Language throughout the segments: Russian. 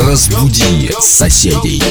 Разбуди соседей.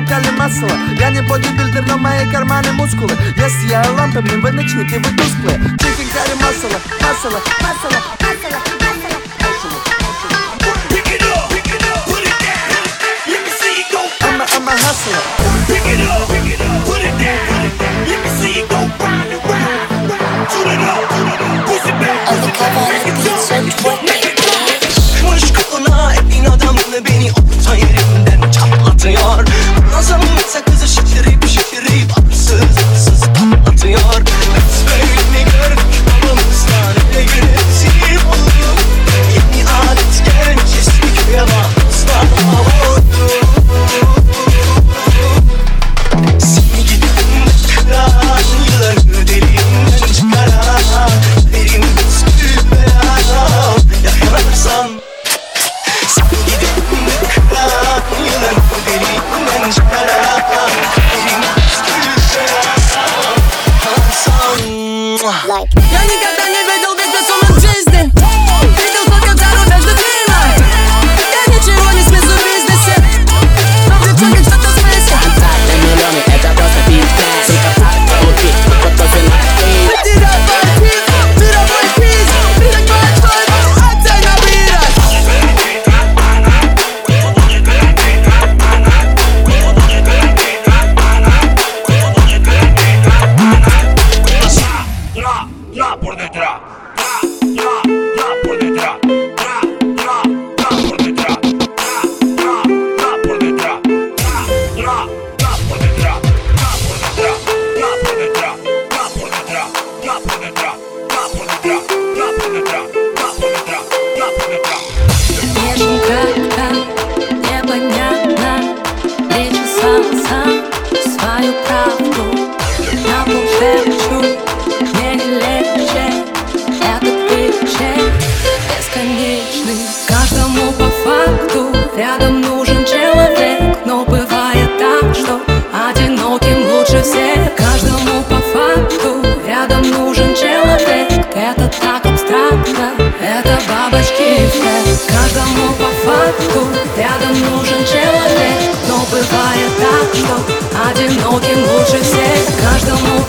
локальные масла Я не бодибилдер, но мои карманы мускулы Если я лампами, вы ночники, вы тусклые Чикин карри масла, масла, масла, масла I'm a, I'm adamını beni orta yerimden çatlatıyor Like. палатку Рядом нужен человек Но бывает так, что одиноким лучше всех. Каждому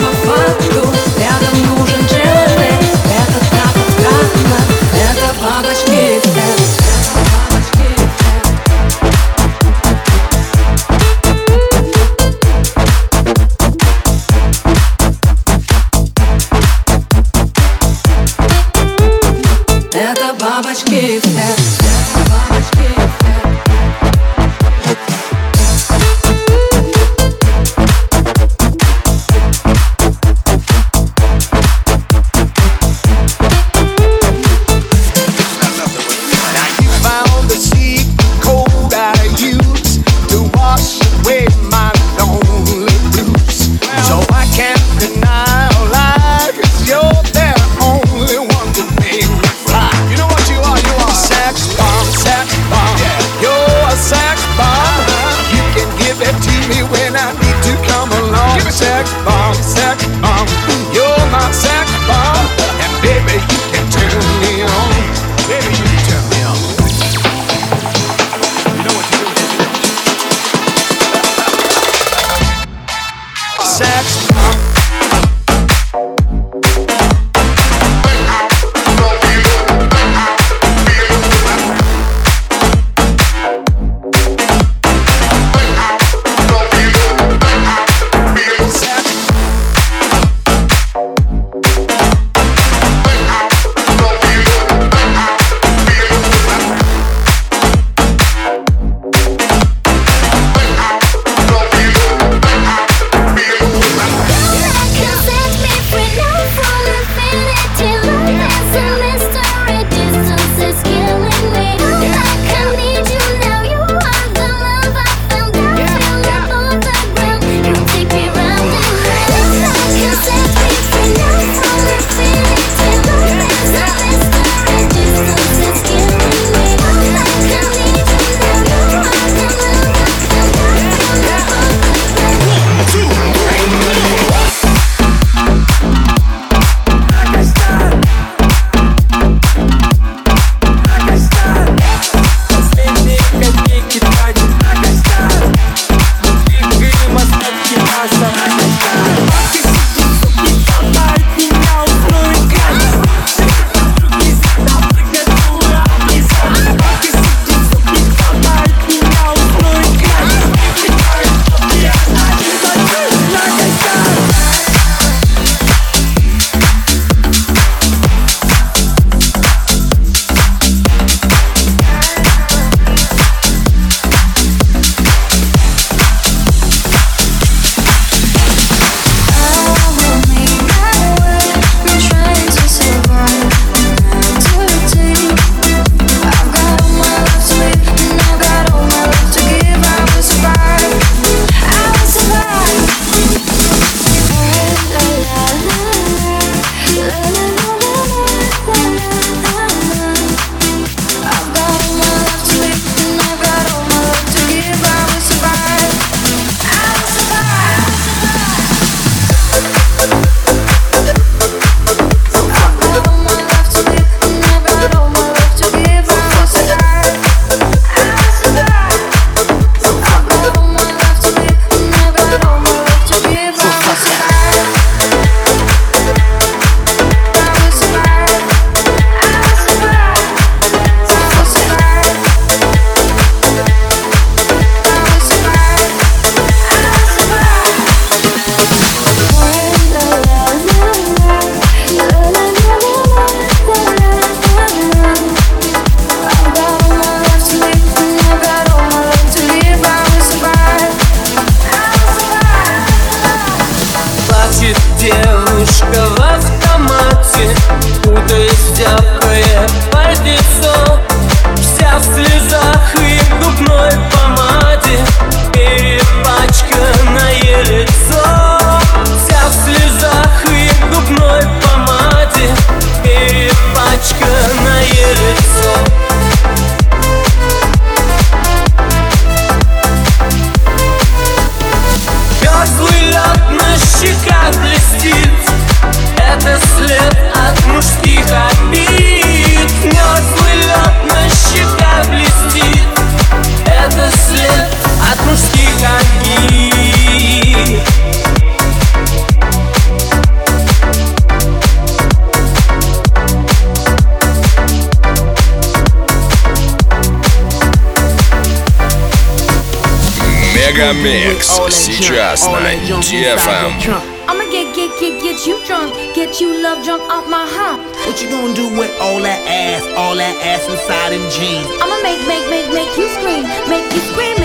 Мегамикс сейчас на DFM. I'ma get, get, get, get you drunk, get you love drunk off my hump. What you gonna do with all that ass, all that ass inside them jeans? I'ma make, make, make, make you scream, make you scream.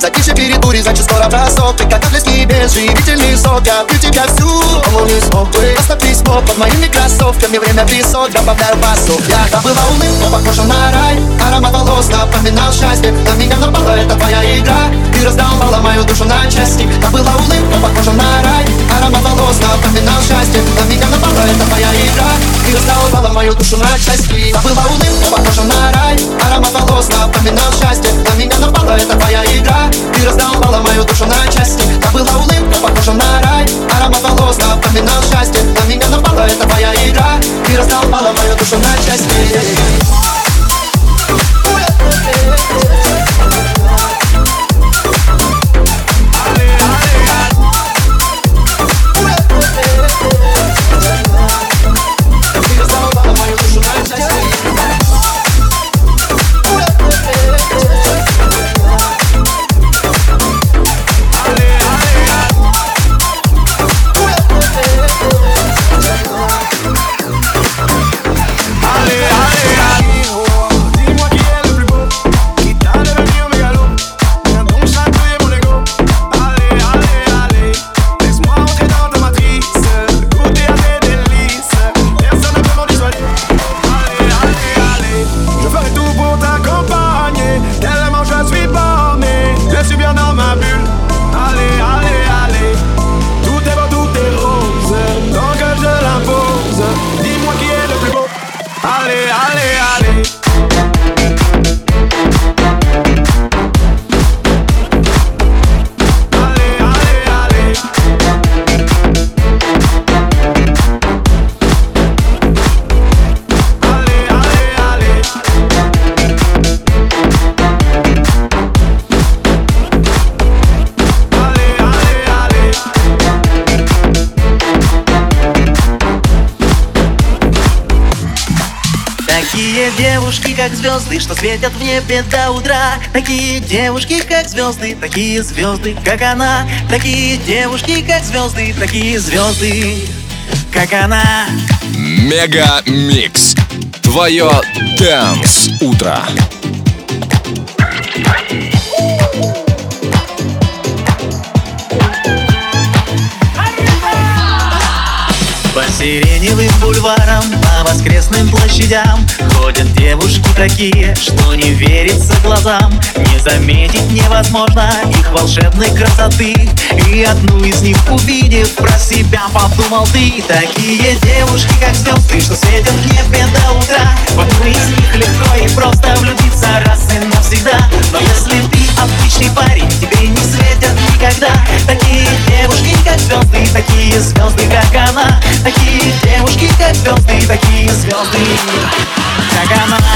Затишье перед бурей, зачастую бросок. Ты как отблеск небес, живительный сок. Я пью тебя всю, полный смог Просто письмо под моими кроссовками Время песок, добавляю басу Я забыла уныл, но похожа на рай. Аромат волос напоминал счастье. На меня напала эта твоя игра. Ты раздолбала мою душу на части. Забыла уныл, но похожа на рай. Аромат волос напоминал счастье это это моя игра И расколупала мою душу на части Забыла улыбка, похожа на рай. Аромат волос напоминал счастье. На меня напала, это моя игра Ты раздолбала мою душу на части Забыла улыбка, похожа на рай. Аромат волос напоминал счастье. На меня напала, это моя игра Ты раздолбала мою душу на части Как звезды, что светят в небе до утра Такие девушки, как звезды, такие звезды, как она Такие девушки, как звезды, такие звезды, как она Mega Mix. Твое Dance утро. По сиреневым бульварам, по воскресным площадям. Ходят девушки такие, что не верится глазам. Не заметить невозможно их волшебной красоты. И одну из них увидев, про себя подумал ты Такие девушки, как звезды, что светят в небе до утра В одну из них легко и просто влюбиться раз и навсегда. Но если ты обычный парень, тебе не светят никогда. Такие девушки, как звезды, такие звезды, как она такие звезды, как она Into